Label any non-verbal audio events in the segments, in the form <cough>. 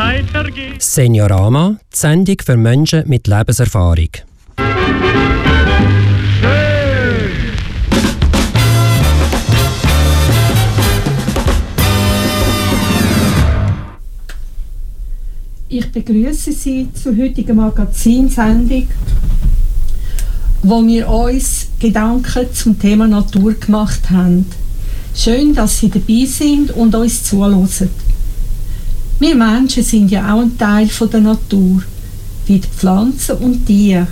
weitergeht. Seniorama, die Sendung für Menschen mit Lebenserfahrung. Ich begrüße Sie zur heutigen Magazinsendung, wo wir uns Gedanken zum Thema Natur gemacht haben. Schön, dass Sie dabei sind und uns zuhören. Wir Menschen sind ja auch ein Teil der Natur, wie die Pflanzen und Tiere.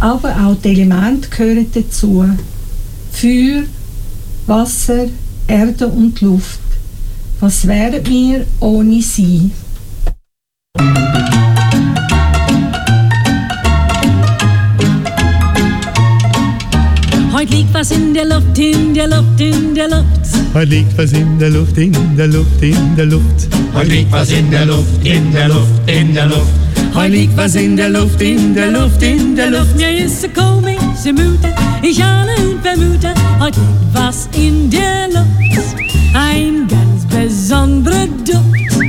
Aber auch die Elemente gehören dazu. Feuer, Wasser, Erde und Luft. Was wären wir ohne sie? Heute liegt was in der Luft, in der Luft, in der Luft. Heute liegt was in der Luft, in der Luft, in der Luft. Heute liegt was in der Luft, in der Luft, in der Luft. Heute liegt was in der Luft, in der Luft, in der Luft. Mir ist so komisch, Mute, ich ahne und vermute. Heute liegt was in der Luft, ein ganz besonderer Duft.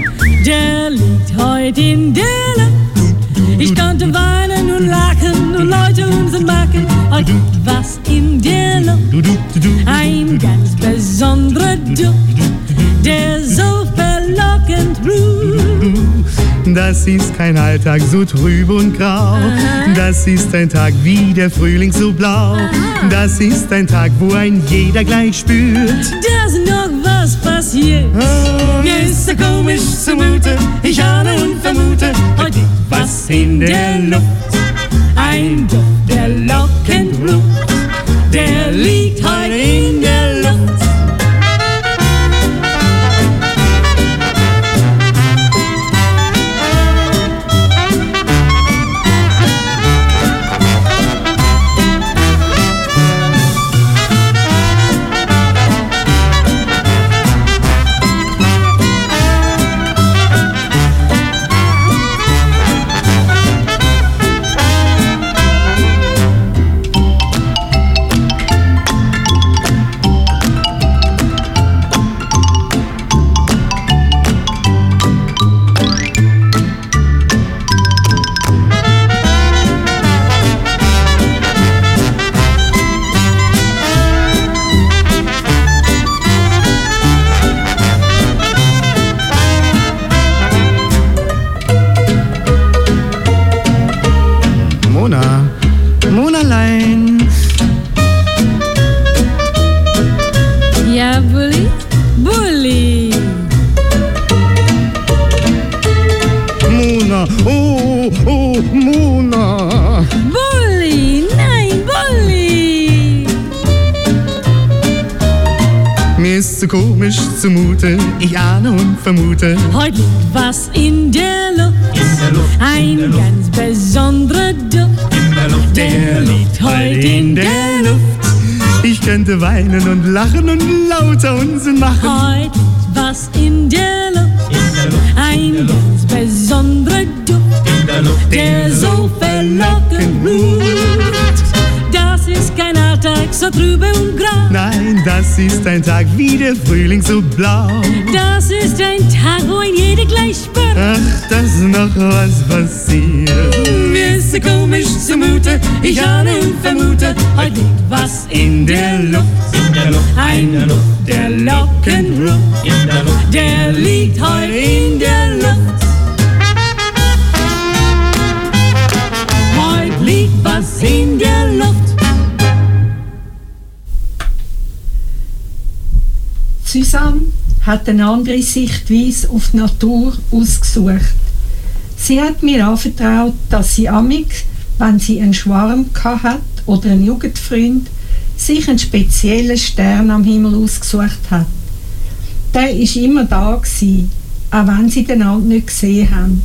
Der liegt heute in der Luft. Ich konnte weinen und lachen und Leute unseren machen. Liegt was in der Luft, ein ganz besonderer Duft, der so verlockend ruft. Das ist kein Alltag so trüb und grau. Das ist ein Tag wie der Frühling so blau. Das ist ein Tag, wo ein jeder gleich spürt. Dass noch was passiert. Ah, Mir ist so komisch zumute. Ich ahne und vermute. Heute was in der Luft. Ein Duft, der lockend ruft. Der liegt heute in der Luft. So komisch zumute. Ich ahne und vermute. Heute liegt was in der Luft. Ein ganz besonderer Duft. Der liegt heute in der Luft. Ich könnte weinen und lachen und lauter Unsinn machen. Heute liegt was in der Luft. Ein ganz besonderer Duft. Der so verlockend ruft. So trübe und grau. Nein, das ist ein Tag wie der Frühling so blau. Das ist ein Tag, wo ein jeder gleich spürt. Ach, dass noch was passiert. Mir ist so komisch zumute, ich ahne und vermute, heute liegt was in der Luft. In der Luft, Ein der lockend ruft, in der Luft. der liegt heute in der Luft. Heute liegt was in der Luft. Susanne hat eine andere Sichtweise auf die Natur ausgesucht. Sie hat mir anvertraut, dass sie amig, wenn sie einen Schwarm hat oder einen Jugendfreund, sich einen speziellen Stern am Himmel ausgesucht hat. Der ist immer da gewesen, auch wenn sie den anderen nicht gesehen haben.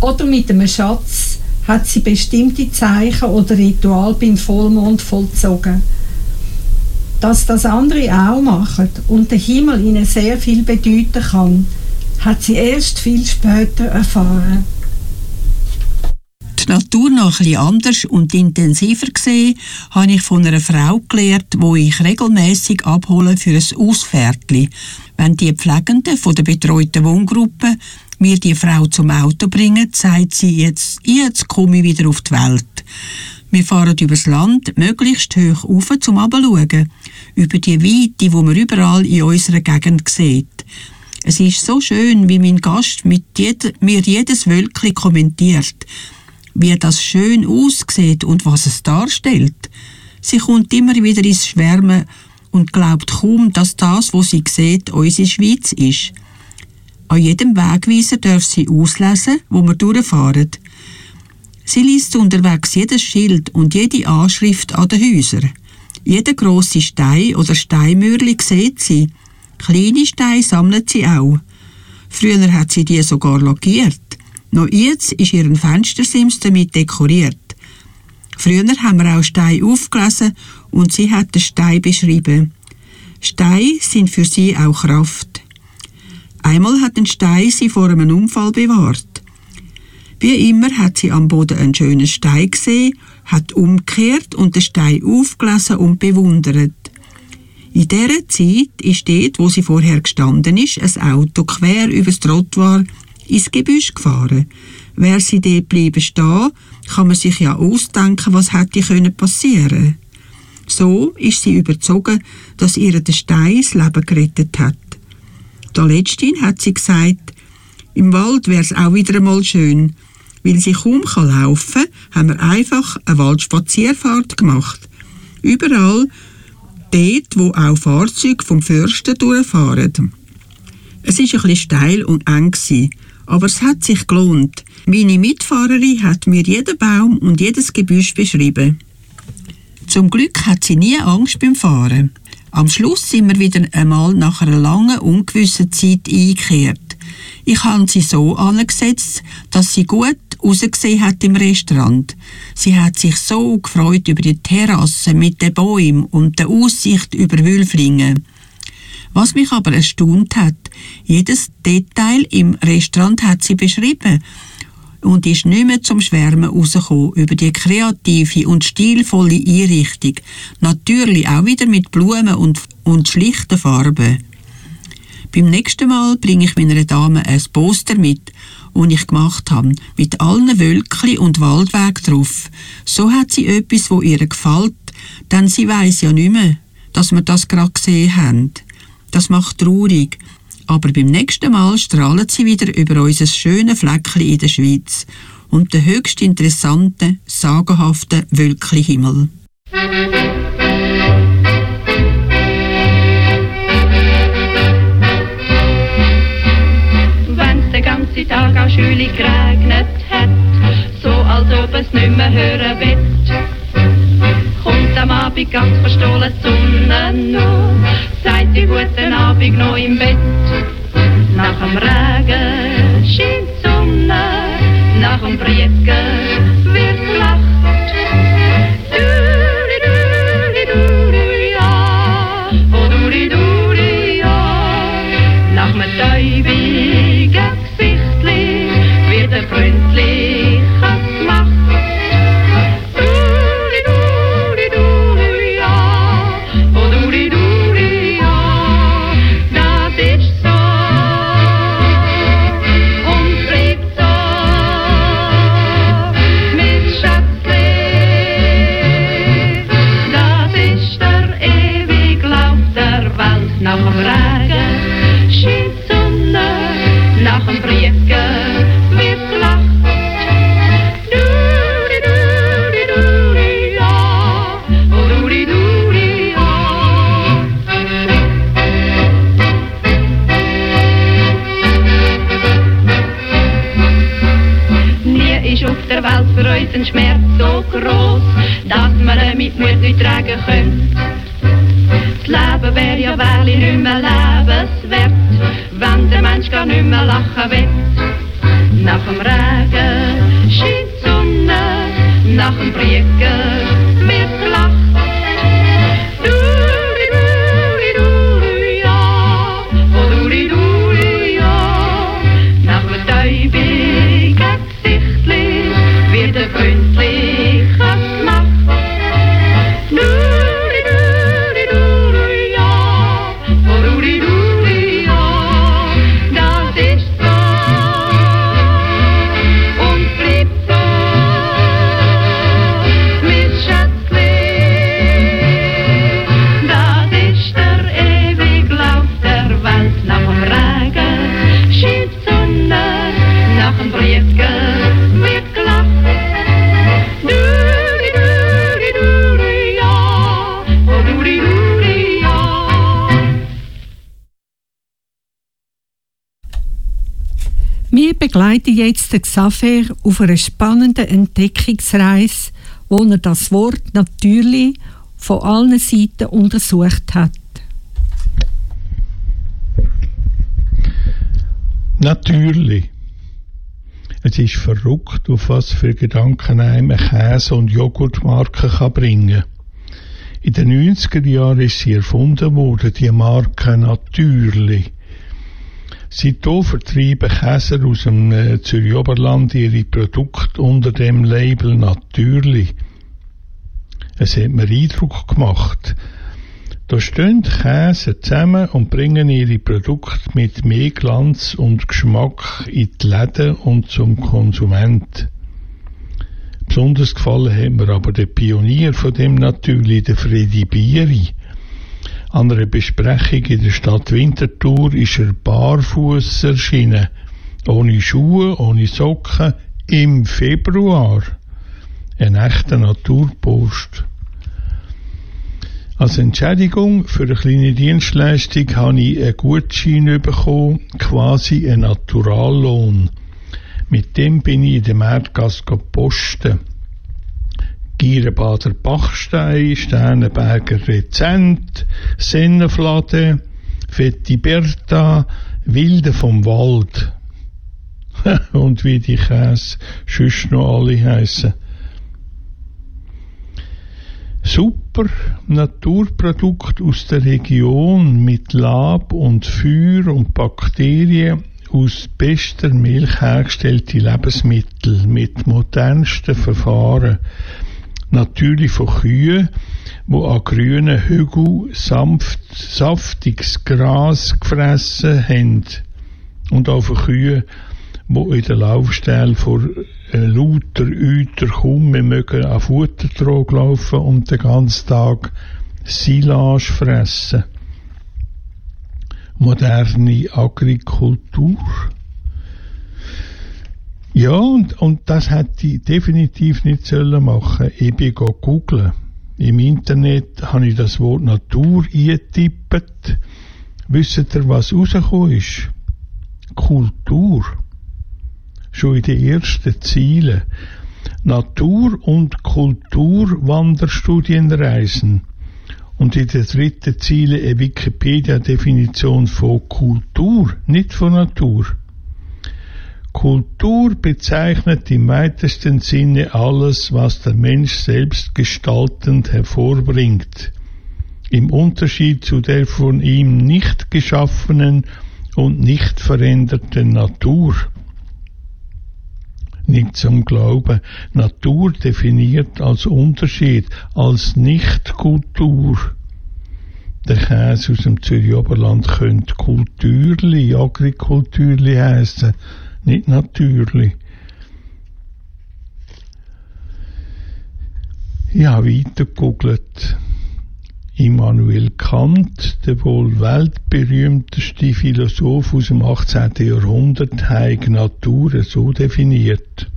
Oder mit einem Schatz hat sie bestimmte Zeichen oder Ritual beim Vollmond vollzogen. Dass das andere auch machen und der Himmel ihnen sehr viel bedeuten kann, hat sie erst viel später erfahren. die Natur noch etwas anders und intensiver gesehen, habe ich von einer Frau gelernt, wo ich regelmäßig abhole für ein Ausfährtli. Wenn die Pflegenden von der betreuten Wohngruppe mir die Frau zum Auto bringen, sagt sie jetzt, jetzt komme ich wieder auf die Welt. Wir fahren übers Land, möglichst hoch rauf, zum Abschauen. Über die Weite, die man überall in unserer Gegend sieht. Es ist so schön, wie mein Gast mit jed mir jedes Wölkchen kommentiert, wie das schön aussieht und was es darstellt. Sie kommt immer wieder ins Schwärmen und glaubt kaum, dass das, was sie sieht, unsere Schweiz ist. An jedem Wegweiser darf sie auslesen, wo wir durchfahren. Sie liest unterwegs jedes Schild und jede Anschrift an den Häusern. Jeden grossen Stein oder Steinmürli sieht sie. Kleine Steine sammelt sie auch. Früher hat sie die sogar lackiert. Noch jetzt ist ihren Fenstersims damit dekoriert. Früher haben wir auch Steine aufgelesen und sie hat den Stein beschrieben. Steine sind für sie auch Kraft. Einmal hat ein Stein sie vor einem Unfall bewahrt. Wie immer hat sie am Boden einen schönen Stein gesehen, hat umgekehrt und den Stein aufgelesen und bewundert. In dieser Zeit ist dort, wo sie vorher gestanden ist, ein Auto quer übers Trottoir ins Gebüsch gefahren. Wäre sie dort bleiben stehen, kann man sich ja ausdenken, was hätte passieren können. So ist sie überzogen, dass ihr der Stein das Leben gerettet hat. Da letztin hat sie gesagt, im Wald wäre es auch wieder einmal schön. Weil sie kaum laufen kann, haben wir einfach eine Waldspazierfahrt gemacht. Überall dort, wo auch Fahrzeuge vom Fürsten durchfahren. Es war bisschen steil und eng, aber es hat sich gelohnt. Meine Mitfahrerin hat mir jeden Baum und jedes Gebüsch beschrieben. Zum Glück hat sie nie Angst beim Fahren. Am Schluss sind wir wieder einmal nach einer langen, ungewissen Zeit eingekehrt. Ich habe sie so angesetzt, dass sie gut rausgesehen hat im Restaurant. Sie hat sich so gefreut über die Terrasse mit den Bäumen und der Aussicht über Wülflingen. Was mich aber erstaunt hat, jedes Detail im Restaurant hat sie beschrieben und ist nicht mehr zum Schwärmen rausgekommen über die kreative und stilvolle Einrichtung. Natürlich auch wieder mit Blumen und, und schlichten Farben. Beim nächsten Mal bringe ich meiner Dame ein Poster mit, das ich gemacht habe, mit allen Wölkchen und Waldweg drauf. So hat sie etwas, wo ihr gefällt, denn sie weiß ja nicht mehr, dass wir das gerade gesehen haben. Das macht traurig, aber beim nächsten Mal strahlen sie wieder über unser schönes Fleckchen in der Schweiz und den höchst interessanten, sagenhaften Wölkchenhimmel. Auch schülig geregnet hat, so als ob es nicht mehr hören wird, kommt am Abend ganz verstohlen Sonne nur, sagt sie guten Abend noch im Bett. Nach dem Regen scheint die Sonne, nach dem Briegen Ja wahrlich nicht mehr lebenswert, wenn der Mensch gar nicht mehr lachen will. Nach dem Regen scheint die Sonne, nach dem Briegen begleite jetzt den Xaver auf einer spannenden Entdeckungsreise, wo er das Wort natürlich von allen Seiten untersucht hat. Natürlich. Es ist verrückt, auf was für Gedanken einem eine Käse- und Joghurtmarke kann bringen In den 90er Jahren ist sie erfunden worden, die Marke Natürlich. Seitdem vertreiben Käser aus dem äh, Zürich Oberland ihre Produkte unter dem Label Natürlich. Es hat mir Eindruck gemacht. Da stehen Käse zusammen und bringen ihre Produkte mit mehr Glanz und Geschmack in die Läden und zum Konsument. Besonders gefallen hat mir aber der Pionier von dem natürlich, der Freddy Bieri. An einer Besprechung in der Stadt Winterthur ist er barfuß erschienen. Ohne Schuhe, ohne Socken, im Februar. Ein echter Naturpost. Als Entschädigung für eine kleine Dienstleistung habe ich einen Gutschein bekommen, quasi einen Naturallohn. Mit dem bin ich in der Märtgasse posten. Gierenbader Bachstein, Sternenberger Rezent, Sennenflade, Fetti Berta, Wilde vom Wald. <laughs> Und wie die Käse sonst noch alle heissen. Super Naturprodukt aus der Region mit Lab und Feuer und Bakterien aus bester Milch hergestellte Lebensmittel mit modernsten Verfahren. Natürlich von Kühen, wo an grünen Hügeln sanft, saftiges Gras gefressen haben. Und auch von Kühen, wo in der Laufstelle vor äh, lauter Üter kaum mehr mögen an Futtertrog laufen und den ganzen Tag Silage fressen. Moderne Agrikultur. Ja, und, und das hätte ich definitiv nicht sollen machen. Ich bin googeln. Im Internet habe ich das Wort Natur eingetippt. Wisst ihr, was rausgekommen ist? Kultur schon in den ersten Zielen. Natur- und Kulturwanderstudienreisen. Und in der dritten Ziele eine Wikipedia-Definition von Kultur, nicht von Natur. Kultur bezeichnet im weitesten Sinne alles, was der Mensch selbst gestaltend hervorbringt. Im Unterschied zu der von ihm nicht geschaffenen und nicht veränderten Natur nicht zum Glauben. Natur definiert als Unterschied, als Nicht-Kultur. Der Käse aus dem Zürich Oberland könnte Kulturli, Agrikulturli heißen, nicht natürlich. Ich habe weiter gegoogelt. Immanuel Kant, der wohl weltberühmteste Philosoph aus dem 18. Jahrhundert, hat Natur so definiert.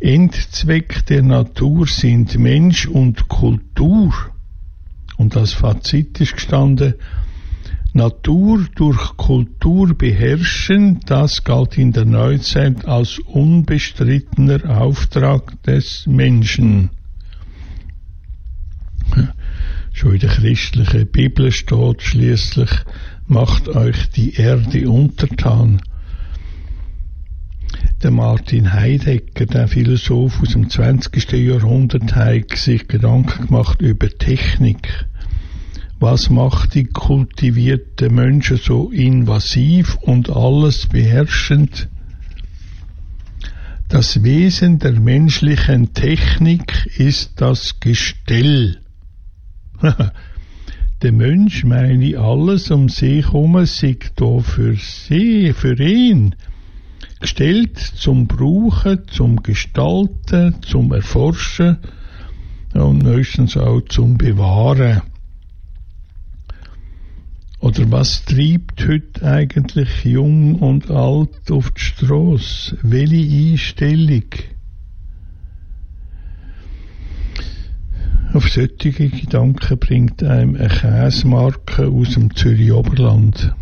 Endzweck der Natur sind Mensch und Kultur. Und das Fazit ist gestanden, Natur durch Kultur beherrschen, das galt in der Neuzeit als unbestrittener Auftrag des Menschen. Schon in der christlichen Bibel steht schließlich, macht euch die Erde untertan. Der Martin Heidegger, der Philosoph aus dem 20. Jahrhundert, hat sich Gedanken gemacht über Technik. Was macht die kultivierten Menschen so invasiv und alles beherrschend? Das Wesen der menschlichen Technik ist das Gestell. <laughs> der Mensch meine alles um sich herum sei da für sie, für ihn gestellt zum Brauchen, zum Gestalten, zum Erforschen und meistens auch zum Bewahren. Oder was treibt heute eigentlich jung und alt auf die Straße? Welche Einstellung? Auf solche Gedanken bringt einem eine Käsemarke aus dem Zürich Oberland.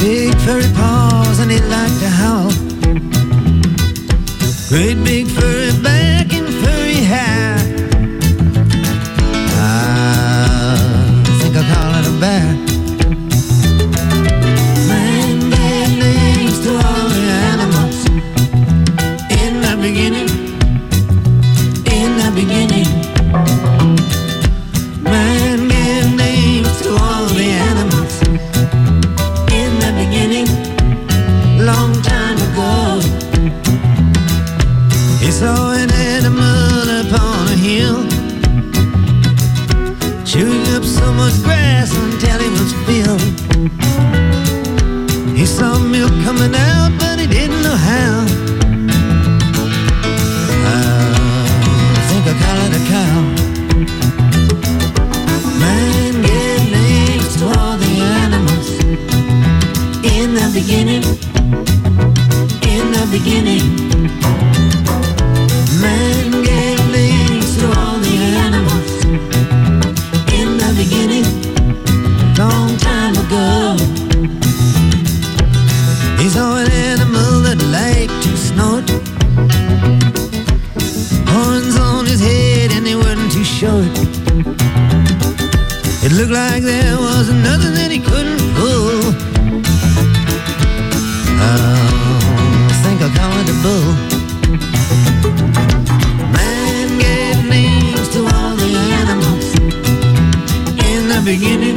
Big furry paws and he liked to howl. Great big furry back and furry hat. I think I'll call it a bear. standing in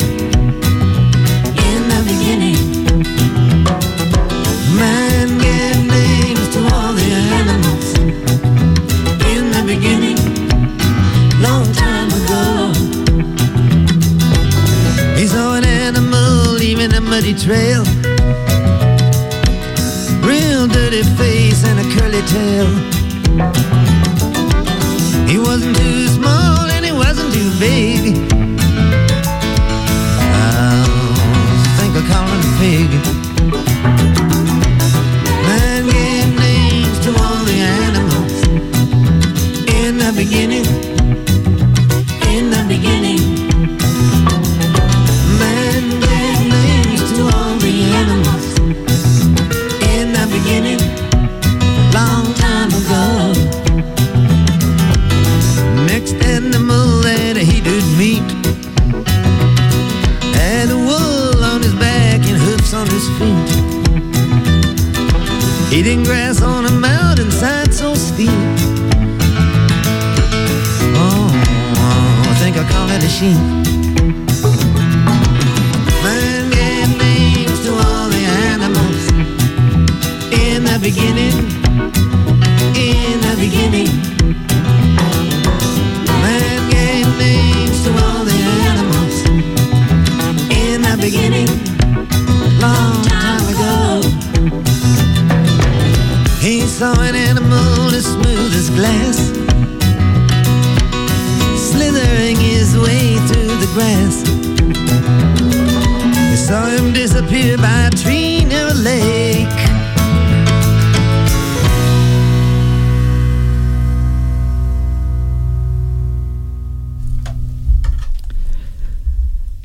and disappear by a tree near a lake.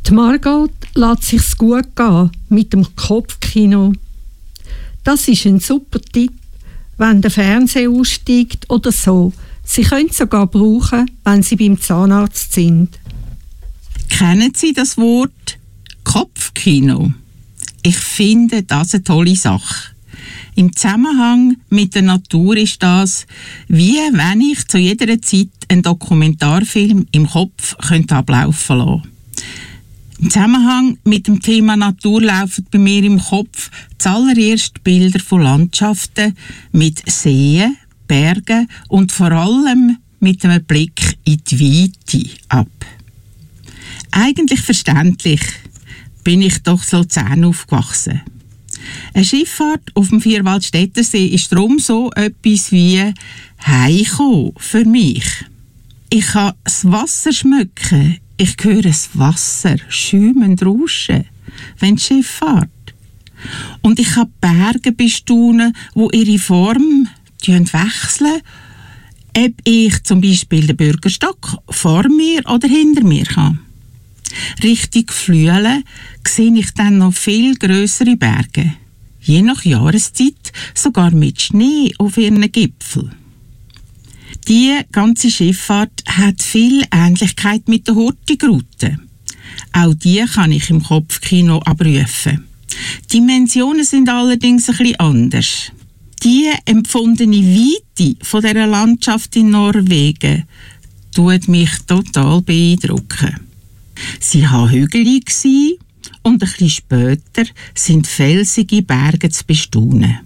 Die Margot lässt sich's gut gehen mit dem Kopfkino. Das ist ein super Tipp, wenn der Fernseher aussteigt oder so. Sie können es sogar brauchen, wenn Sie beim Zahnarzt sind. Kennen Sie das Wort Kopfkino. Ich finde das eine tolle Sache. Im Zusammenhang mit der Natur ist das, wie wenn ich zu jeder Zeit einen Dokumentarfilm im Kopf könnte ablaufen lassen Im Zusammenhang mit dem Thema Natur laufen bei mir im Kopf zuallererst Bilder von Landschaften mit Seen, Bergen und vor allem mit einem Blick in die Weite ab. Eigentlich verständlich, bin ich doch so Luzern aufgewachsen. Eine Schifffahrt auf dem Vierwaldstättersee ist darum so etwas wie Heiko für mich. Ich kann das Wasser schmücken. Ich höre das Wasser schäumend rauschen, wenn das Schiff fährt. Und ich kann Berge bestaunen, wo ihre Form wechseln, ob ich zum Beispiel den Bürgerstock vor mir oder hinter mir habe. Richtig flühlen sehe ich dann noch viel größere Berge. Je nach Jahreszeit sogar mit Schnee auf ihren Gipfel. Die ganze Schifffahrt hat viel Ähnlichkeit mit der Hurtigrute. Auch die kann ich im Kopfkino abrufen. Die Dimensionen sind allerdings ein bisschen anders. Die empfundene Weite von dieser Landschaft in Norwegen tut mich total beeindrucken. Sie war hügelig und ein bisschen später sind felsige Berge zu bestaunen.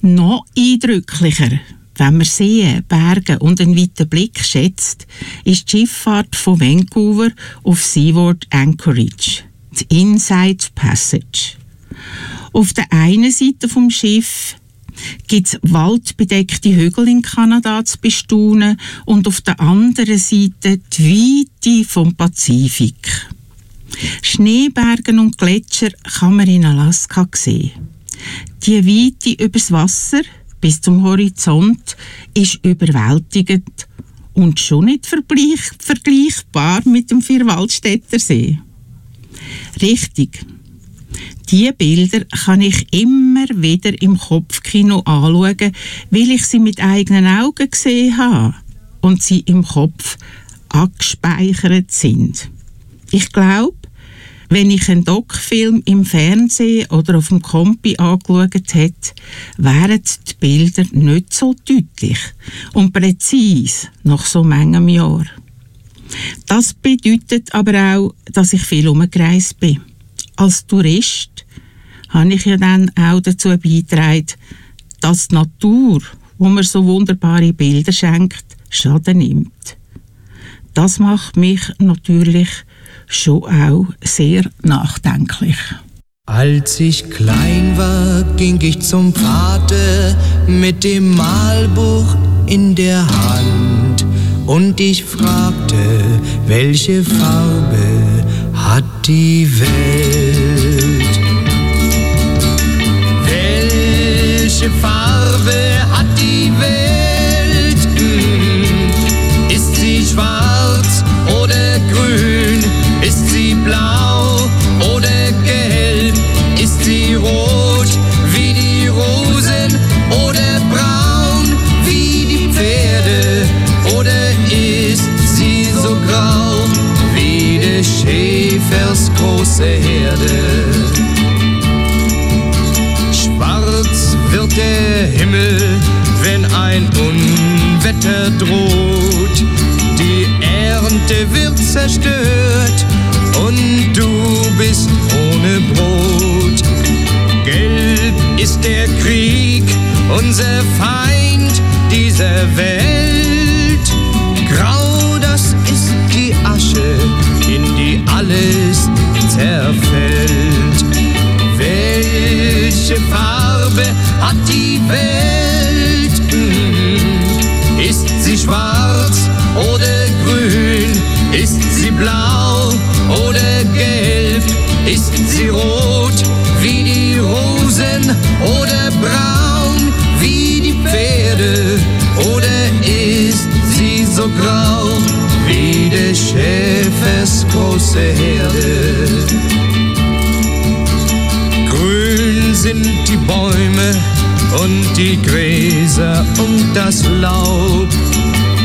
Noch eindrücklicher, wenn man Seen, Berge und einen weiten Blick schätzt, ist die Schifffahrt von Vancouver auf Seaward Anchorage, die Inside Passage. Auf der einen Seite vom Schiff gibt es waldbedeckte Hügel in Kanada zu bestaunen und auf der anderen Seite die Weite vom Pazifik. Schneebergen und Gletscher kann man in Alaska sehen. Die Weite übers Wasser bis zum Horizont ist überwältigend und schon nicht vergleichbar mit dem Vierwaldstätter See. Richtig. Diese Bilder kann ich immer wieder im Kopfkino anschauen, weil ich sie mit eigenen Augen gesehen habe und sie im Kopf abgespeichert sind. Ich glaube, wenn ich einen Doc-Film im Fernsehen oder auf dem Kompi angeschaut hätte, wären die Bilder nicht so deutlich und präzise nach so manchem Jahr. Das bedeutet aber auch, dass ich viel umgereist bin. Als Tourist habe ich ja dann auch dazu beigetragen, dass die Natur, wo mir so wunderbare Bilder schenkt, Schaden nimmt. Das macht mich natürlich schon auch sehr nachdenklich. Als ich klein war, ging ich zum Vater mit dem Malbuch in der Hand und ich fragte, welche Farbe hat die Welt? Welche Farbe hat die Welt? Hm, ist sie schwarz oder grün? Ist sie blau oder gelb? Ist sie rot wie die Rosen oder braun wie die Pferde? Oder ist sie so grau wie des Schäfers große Herde? Wird der Himmel, wenn ein Unwetter droht. Die Ernte wird zerstört und du bist ohne Brot. Gelb ist der Krieg, unser Feind dieser Welt. Grau, das ist die Asche, in die alles zerfällt. Welche Farbe hat die Welt? Hm, Ist sie schwarz oder grün? Ist sie blau oder gelb? Ist sie rot wie die Rosen oder braun wie die Pferde? Oder ist sie so grau wie des Schäfers große Herde? Bäume und die Gräser und das Laub.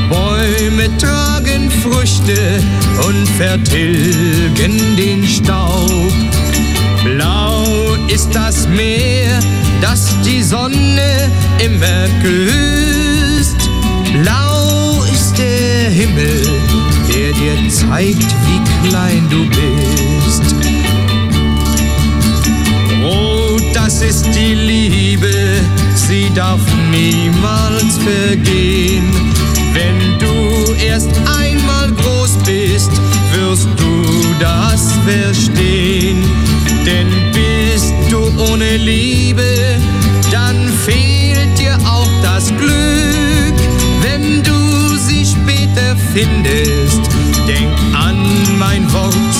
Bäume tragen Früchte und vertilgen den Staub. Blau ist das Meer, das die Sonne immer küsst. Blau ist der Himmel, der dir zeigt, wie klein du bist. Ist die Liebe, sie darf niemals vergehen. Wenn du erst einmal groß bist, wirst du das verstehen. Denn bist du ohne Liebe, dann fehlt dir auch das Glück. Wenn du sie später findest, denk an mein Wort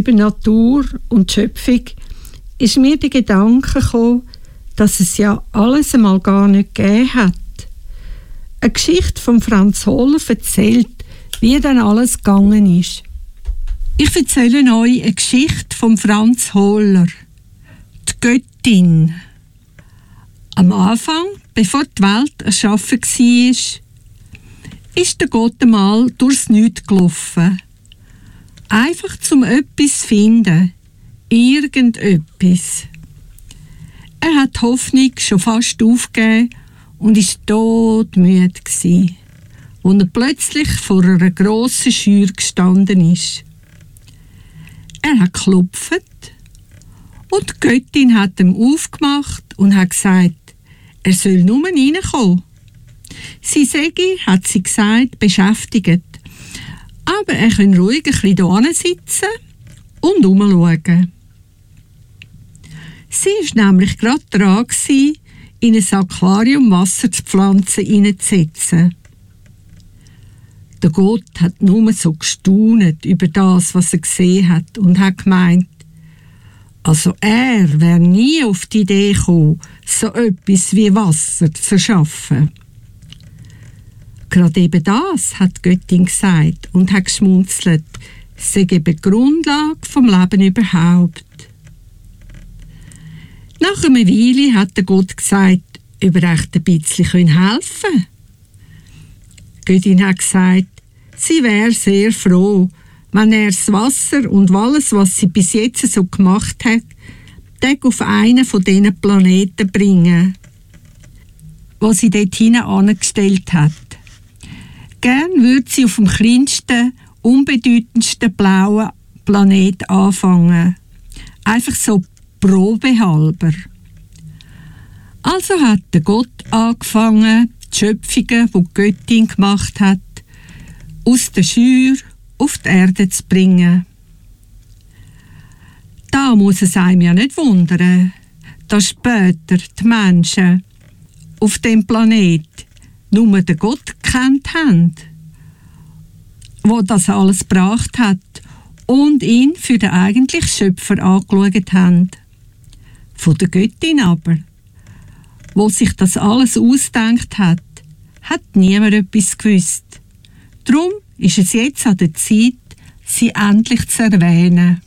über Natur und Schöpfung ist mir der Gedanke gekommen, dass es ja alles einmal gar nicht gegeben hat. Eine Geschichte von Franz Hohler erzählt, wie dann alles gegangen ist. Ich erzähle euch eine Geschichte von Franz Hohler. Die Göttin. Am Anfang, bevor die Welt erschaffen war, ist der Gott einmal durchs Nichts gelaufen. Einfach zum zu finden. Irgendetwas. Er hat die Hoffnung schon fast aufgegeben und ist todmüde gsi, er plötzlich vor einer grossen Schür gestanden ist. Er hat geklopft und die Göttin hat ihm aufgemacht und hat gesagt, er soll nur reinkommen. Sie Segi, hat sie gesagt, beschäftigt. Aber er kann ruhig ein bisschen hier sitzen und umschauen. Sie war nämlich gerade dran, in ein Aquarium Wasser zu pflanzen hineinzusetzen. Der Gott hat nur so gestaunet über das, was er gesehen hat und hat gemeint, also er wäre nie auf die Idee gekommen, so etwas wie Wasser zu erschaffen. Gerade eben das hat Göttin gesagt und hat geschmunzelt, eben die Grundlage vom Leben überhaupt. Nach einer Weile hat der Gott gesagt, ob er echt ein bisschen helfen können. Göttin hat gesagt, sie wäre sehr froh, wenn er das Wasser und alles, was sie bis jetzt so gemacht hat, Tag auf einen von diesen Planeten bringen, was sie dort hinein angestellt hat. Gern würde sie auf dem kleinsten, unbedeutendsten blauen Planet anfangen. Einfach so probehalber. Also hat der Gott angefangen, die Schöpfungen, die die Göttin gemacht hat, aus der Schür auf die Erde zu bringen. Da muss es einem ja nicht wundern, dass später die Menschen auf dem Planet nur den Gott kennt haben, wo das alles gebracht hat und ihn für den eigentlichen Schöpfer angeschaut haben. Von der Göttin aber, wo sich das alles ausdenkt hat, hat niemand etwas gewusst. Drum ist es jetzt an der Zeit, sie endlich zu erwähnen.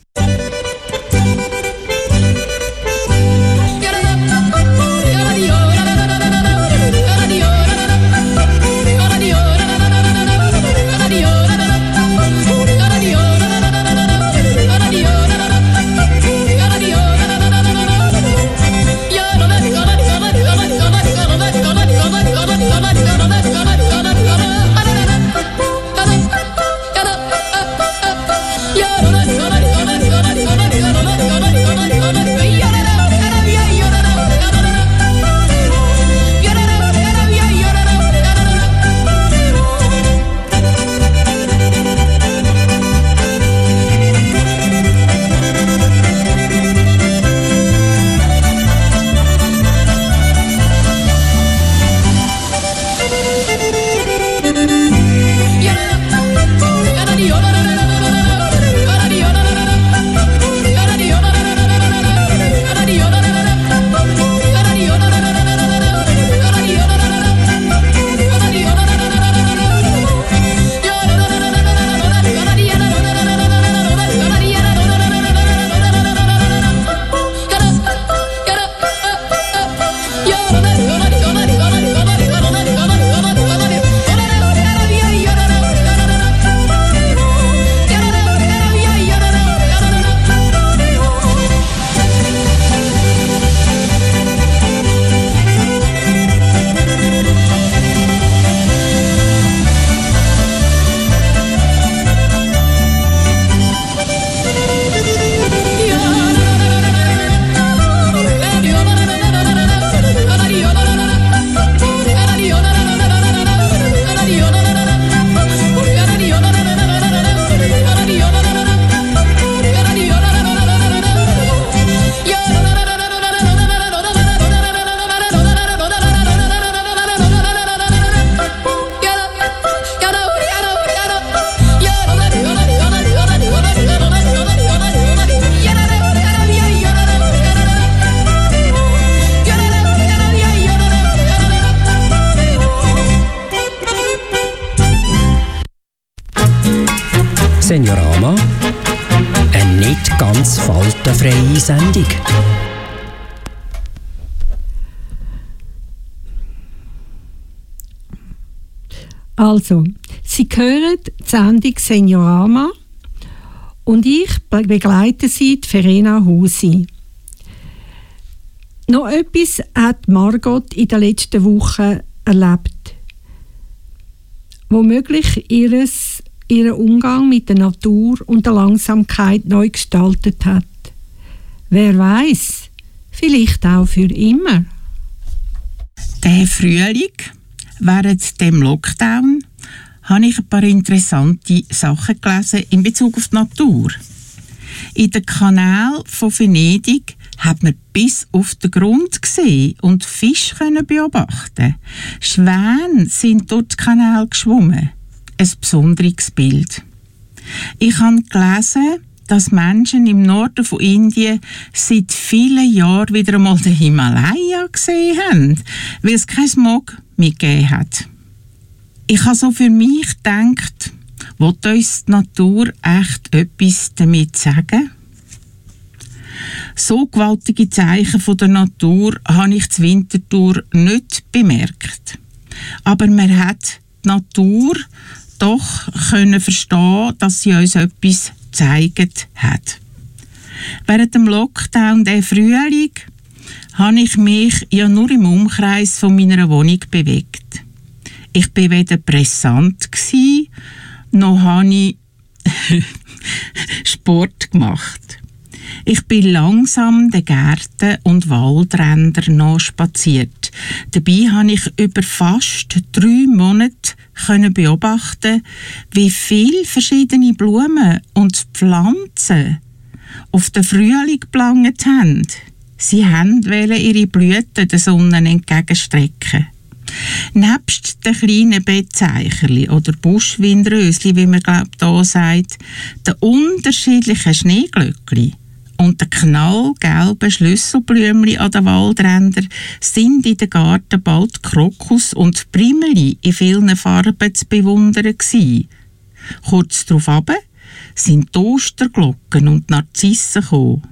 Sendung Seniorama und ich begleite Sie, die Verena Husi. Noch etwas hat Margot in der letzten Woche erlebt. Womöglich ihres, ihren Umgang mit der Natur und der Langsamkeit neu gestaltet hat. Wer weiß, vielleicht auch für immer. Der Frühling, während dem Lockdown, habe ich ein paar interessante Sachen gelesen in Bezug auf die Natur. In den Kanal von Venedig hat man bis auf den Grund gesehen und Fische können beobachten. Schwäne sind dort den Kanal geschwommen. Ein besonderes Bild. Ich habe gelesen, dass Menschen im Norden von Indien seit vielen Jahren wieder einmal den Himalaya gesehen haben, weil es kein Smog mitgegeben hat. Ich habe so für mich gedacht, will uns die Natur echt etwas damit sagen? So gewaltige Zeichen von der Natur habe ich zur Wintertour nicht bemerkt. Aber man hat die Natur doch können verstehen, dass sie uns etwas gezeigt hat. Während dem Lockdown der Frühling habe ich mich ja nur im Umkreis von meiner Wohnung bewegt. Ich war weder pressant noch habe ich <laughs> Sport gemacht. Ich bin langsam den Gärten und Waldrändern noch spaziert. Dabei habe ich über fast drei Monate können beobachten, wie viele verschiedene Blumen und Pflanzen auf den Frühling gelangt haben. Sie wollten ihre Blüten der Sonne entgegenstrecken. Nebst den kleinen Bettzeicherli oder Buschwindrösli, wie man glaubt da sagt, den unterschiedlichen Schneeglöckli und den knallgelben Schlüsselblümli an den Waldrändern sind in den Garten bald Krokus und Primeli in vielen Farben zu bewundern gewesen. Kurz darauf aber sind Osterglocken und Narzissen gekommen.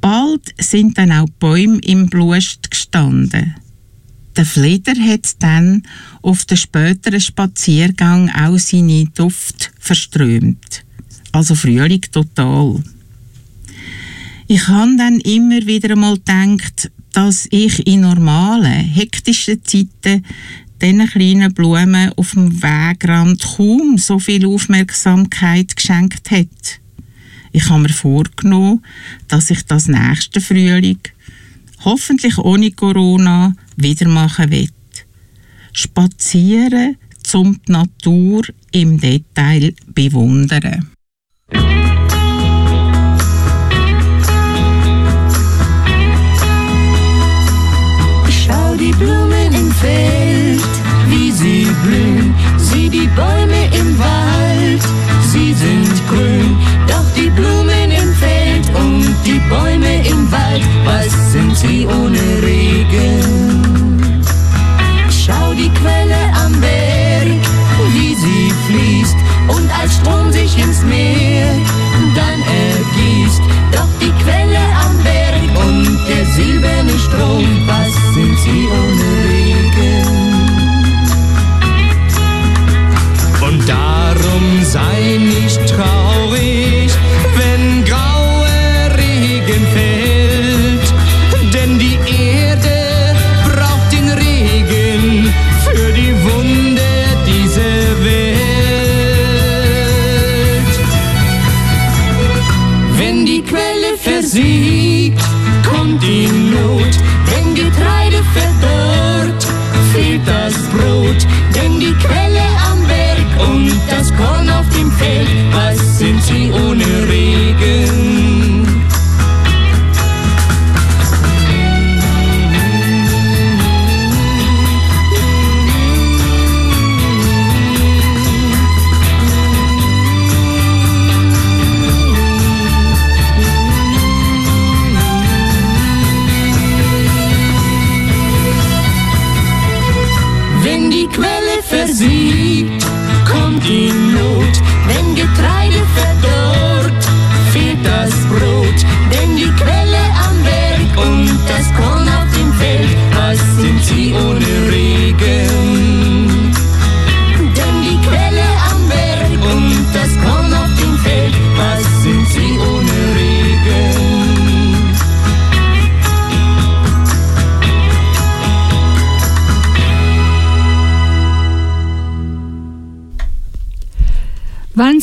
Bald sind dann auch die Bäume im Blust gestanden. Der Fleder hat dann auf den späteren Spaziergang auch seine Duft verströmt. Also Frühling total. Ich habe dann immer wieder einmal gedacht, dass ich in normalen, hektischen Zeiten diesen kleinen Blumen auf dem Wegrand kaum so viel Aufmerksamkeit geschenkt hätte. Ich habe mir vorgenommen, dass ich das nächste Frühling, hoffentlich ohne Corona, wieder machen will. Spazieren, um die Natur im Detail bewundern. Schau die Blumen im Feld, wie sie blühen, sieh die Bäume im Wald, sie sind grün, doch die Blumen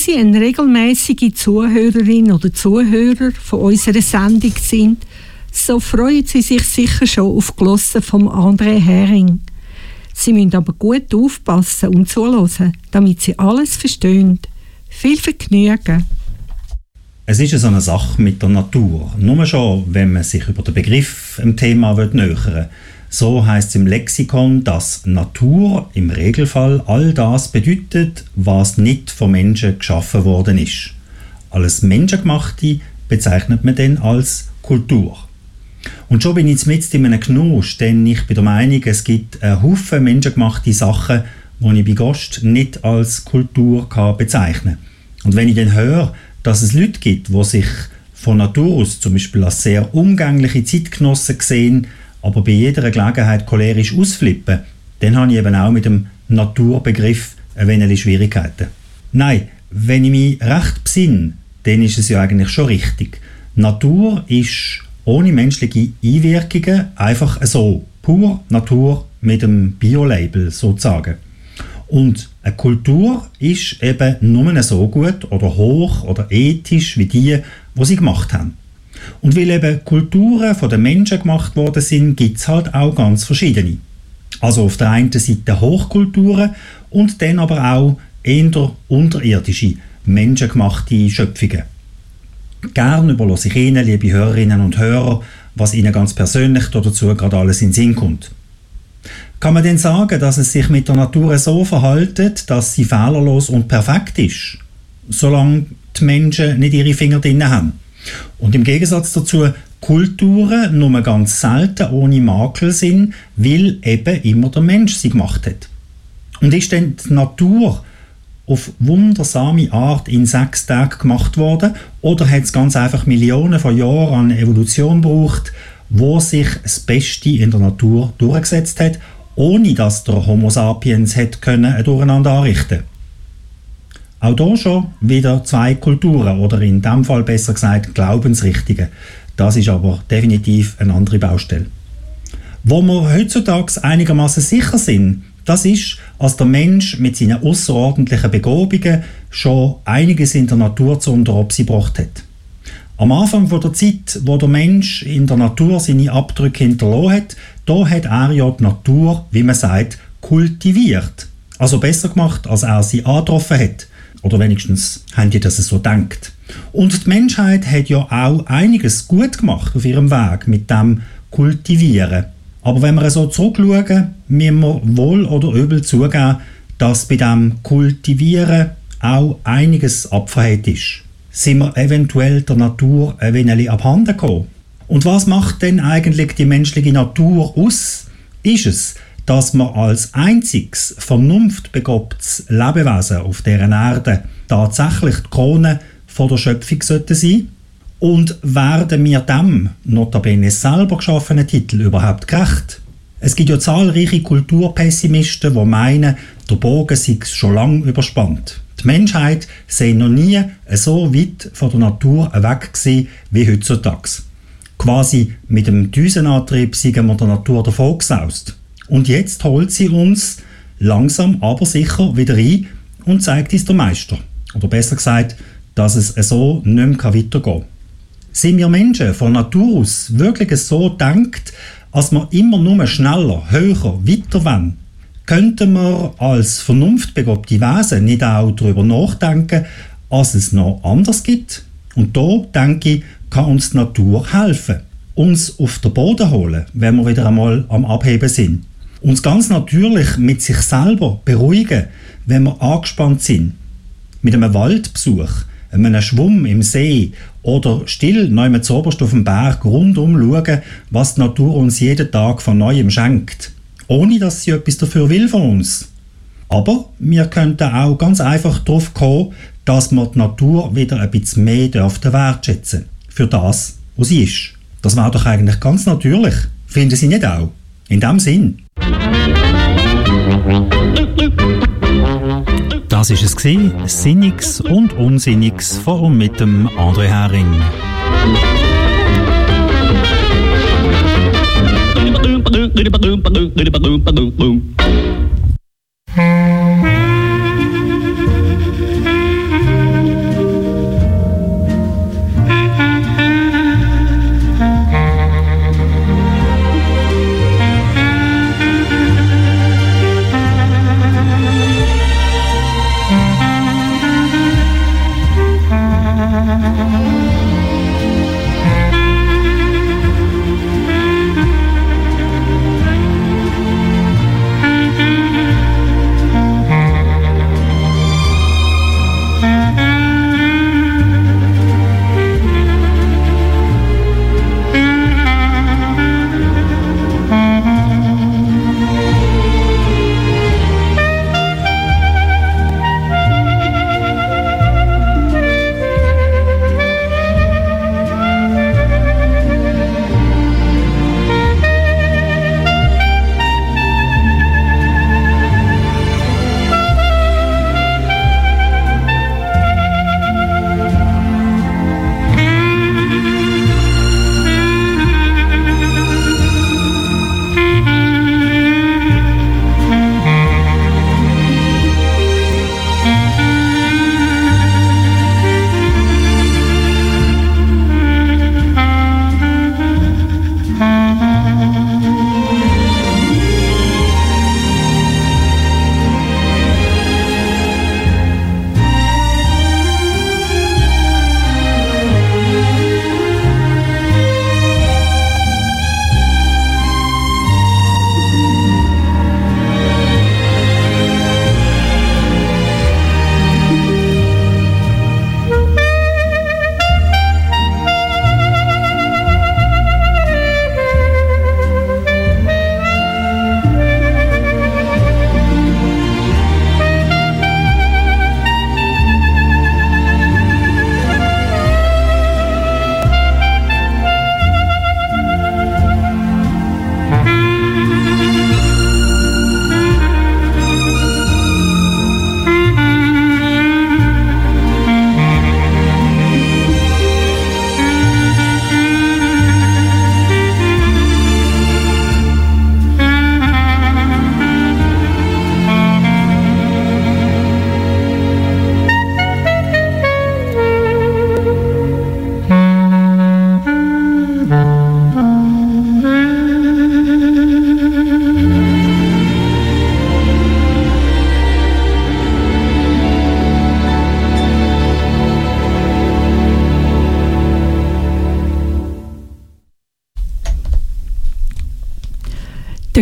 Sie eine regelmäßige Zuhörerin oder Zuhörer von unserer Sendung sind, so freuen Sie sich sicher schon auf Glossen vom André Hering. Sie müssen aber gut aufpassen und zuhören, damit Sie alles verstehen. Viel Vergnügen! Es ist so eine Sache mit der Natur. Nur schon, wenn man sich über den Begriff im Thema nähern will. So heißt es im Lexikon, dass Natur im Regelfall all das bedeutet, was nicht von Menschen geschaffen worden ist. Alles Menschengemachte bezeichnet man dann als Kultur. Und schon bin ich jetzt mit in einem Genuss, denn ich bin der Meinung, es gibt einen Haufen menschengemachte Sachen, die ich bei Gast nicht als Kultur bezeichnen kann. Und wenn ich dann höre, dass es Leute gibt, die sich von Natur aus zum Beispiel als sehr umgängliche Zeitgenossen sehen, aber bei jeder Gelegenheit cholerisch ausflippen, dann habe ich eben auch mit dem Naturbegriff ein wenig Schwierigkeiten. Nein, wenn ich mich recht besinne, dann ist es ja eigentlich schon richtig. Natur ist ohne menschliche Einwirkungen, einfach so, pur Natur mit dem Bio-Label sozusagen. Und eine Kultur ist eben nur so gut oder hoch oder ethisch wie die, die sie gemacht haben. Und weil eben Kulturen von den Menschen gemacht worden sind, gibt es halt auch ganz verschiedene. Also auf der einen Seite Hochkulturen und dann aber auch eher unterirdische, menschengemachte Schöpfungen. Gern überlasse ich Ihnen, liebe Hörerinnen und Hörer, was Ihnen ganz persönlich dazu gerade alles in den Sinn kommt. Kann man denn sagen, dass es sich mit der Natur so verhaltet, dass sie fehlerlos und perfekt ist, solange die Menschen nicht ihre Finger drin haben? Und im Gegensatz dazu Kulturen nur ganz selten ohne Makel sind, weil eben immer der Mensch sie gemacht hat. Und ist denn die Natur auf wundersame Art in sechs Tagen gemacht worden oder hat es ganz einfach Millionen von Jahren an Evolution gebraucht, wo sich das Beste in der Natur durchgesetzt hat, ohne dass der Homo sapiens hätte können ein Durcheinander anrichten Auch hier schon wieder zwei Kulturen oder in dem Fall besser gesagt Glaubensrichtungen. Das ist aber definitiv eine andere Baustelle. Wo wir heutzutage einigermaßen sicher sind, das ist, als der Mensch mit seinen außerordentlichen Begabungen schon einiges in der Natur zu Unteropsi gebracht hat. Am Anfang der Zeit, wo der Mensch in der Natur seine Abdrücke hinterlassen hat, da hat er ja die Natur, wie man sagt, kultiviert. Also besser gemacht, als er sie angetroffen hat. Oder wenigstens haben die das so denkt. Und die Menschheit hat ja auch einiges gut gemacht auf ihrem Weg mit dem Kultivieren. Aber wenn wir so zurückschauen, müssen wir wohl oder übel zugeben, dass bei dem Kultivieren auch einiges abverhält ist. Sind wir eventuell der Natur ein wenig abhanden gekommen? Und was macht denn eigentlich die menschliche Natur aus? Ist es, dass wir als einziges vernunftbegabtes Lebewesen auf deren Erde tatsächlich die Krone von der Schöpfung sollten sein? Und werden wir dem, notabene selber geschaffenen Titel überhaupt gerecht? Es gibt ja zahlreiche Kulturpessimisten, die meinen, der Bogen sei schon lange überspannt. Die Menschheit sei noch nie so weit von der Natur weg gewesen wie heutzutage. Quasi mit dem Düsenantrieb sind wir der Natur davon gesaust. Und jetzt holt sie uns langsam aber sicher wieder ein und zeigt uns der Meister. Oder besser gesagt, dass es so nicht mehr weitergehen kann. Sind wir Menschen von Natur aus wirklich so denkt, als wir immer nur schneller, höher, weiter wollen, könnten wir als vernunftbegabte Wesen nicht auch darüber nachdenken, dass es noch anders gibt? Und da, denke ich, kann uns die Natur helfen, uns auf den Boden holen, wenn wir wieder einmal am Abheben sind. Uns ganz natürlich mit sich selber beruhigen, wenn wir angespannt sind. Mit einem Waldbesuch, einem Schwumm im See oder still neu zoberst auf dem Berg rundum schauen, was die Natur uns jeden Tag von Neuem schenkt. Ohne dass sie etwas dafür will von uns. Aber wir könnten auch ganz einfach darauf kommen, dass wir die Natur wieder ein bisschen mehr dürften wertschätzen Für das, was sie ist. Das wäre doch eigentlich ganz natürlich. Finden Sie nicht auch? In dem Sinn. Das war es, gewesen, Sinniges und Unsinniges von und mit dem André Hering. Der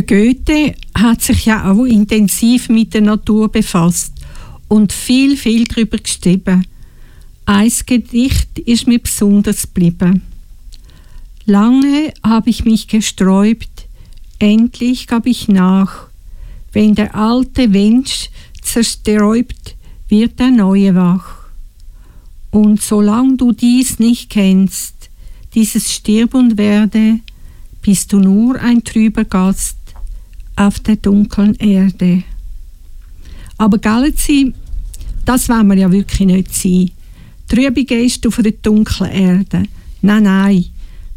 Goethe hat sich ja auch intensiv mit der Natur befasst und viel, viel darüber geschrieben. Ein Gedicht ist mir besonders geblieben. Lange habe ich mich gesträubt, endlich gab ich nach. Wenn der alte Mensch zersträubt, wird der neue wach. Und solange du dies nicht kennst, dieses Stirb und Werde, bist du nur ein trüber Gast auf der dunklen Erde. Aber Galaxy, das wollen wir ja wirklich nicht sein. Trübe Geist auf einer dunklen Erde. Nein, nein.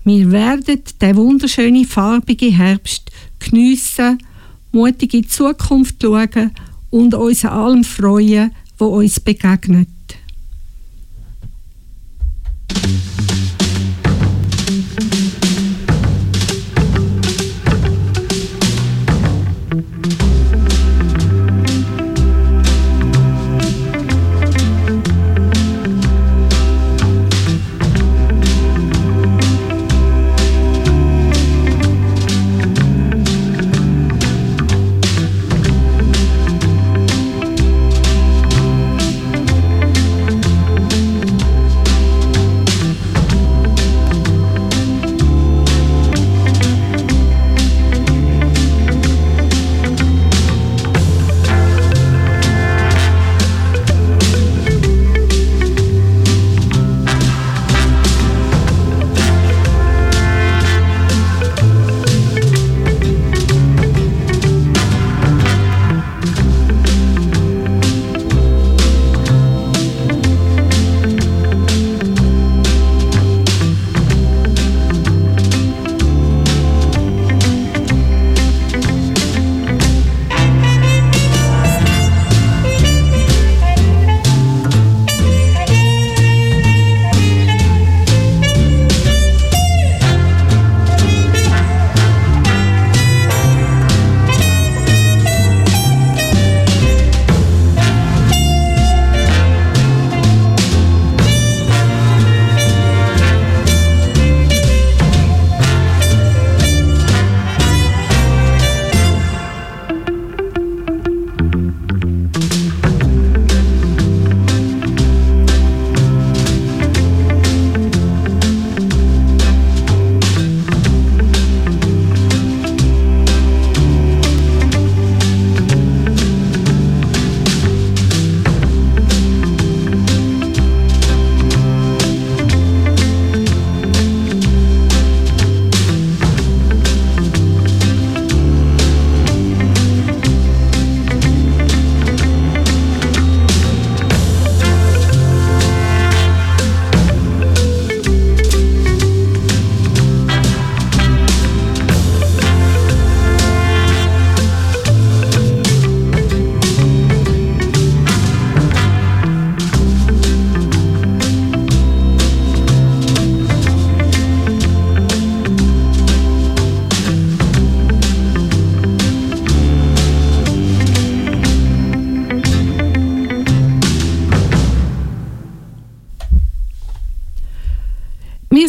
Wir werden den wunderschönen farbigen Herbst geniessen, mutig in die Zukunft schauen und uns an allem freuen, wo uns begegnet.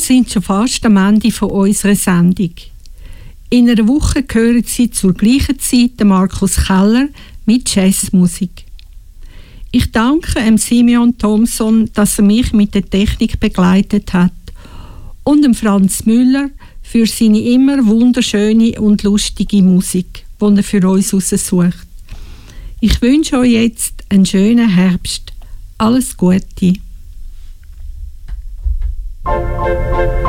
Sind schon fast am Ende von unserer Sendung. In einer Woche hören Sie zur gleichen Zeit Markus Keller mit Jazzmusik. Ich danke dem Simeon Thompson, dass er mich mit der Technik begleitet hat und dem Franz Müller für seine immer wunderschöne und lustige Musik, die er für uns aussucht. Ich wünsche euch jetzt einen schönen Herbst. Alles Gute. Thank you.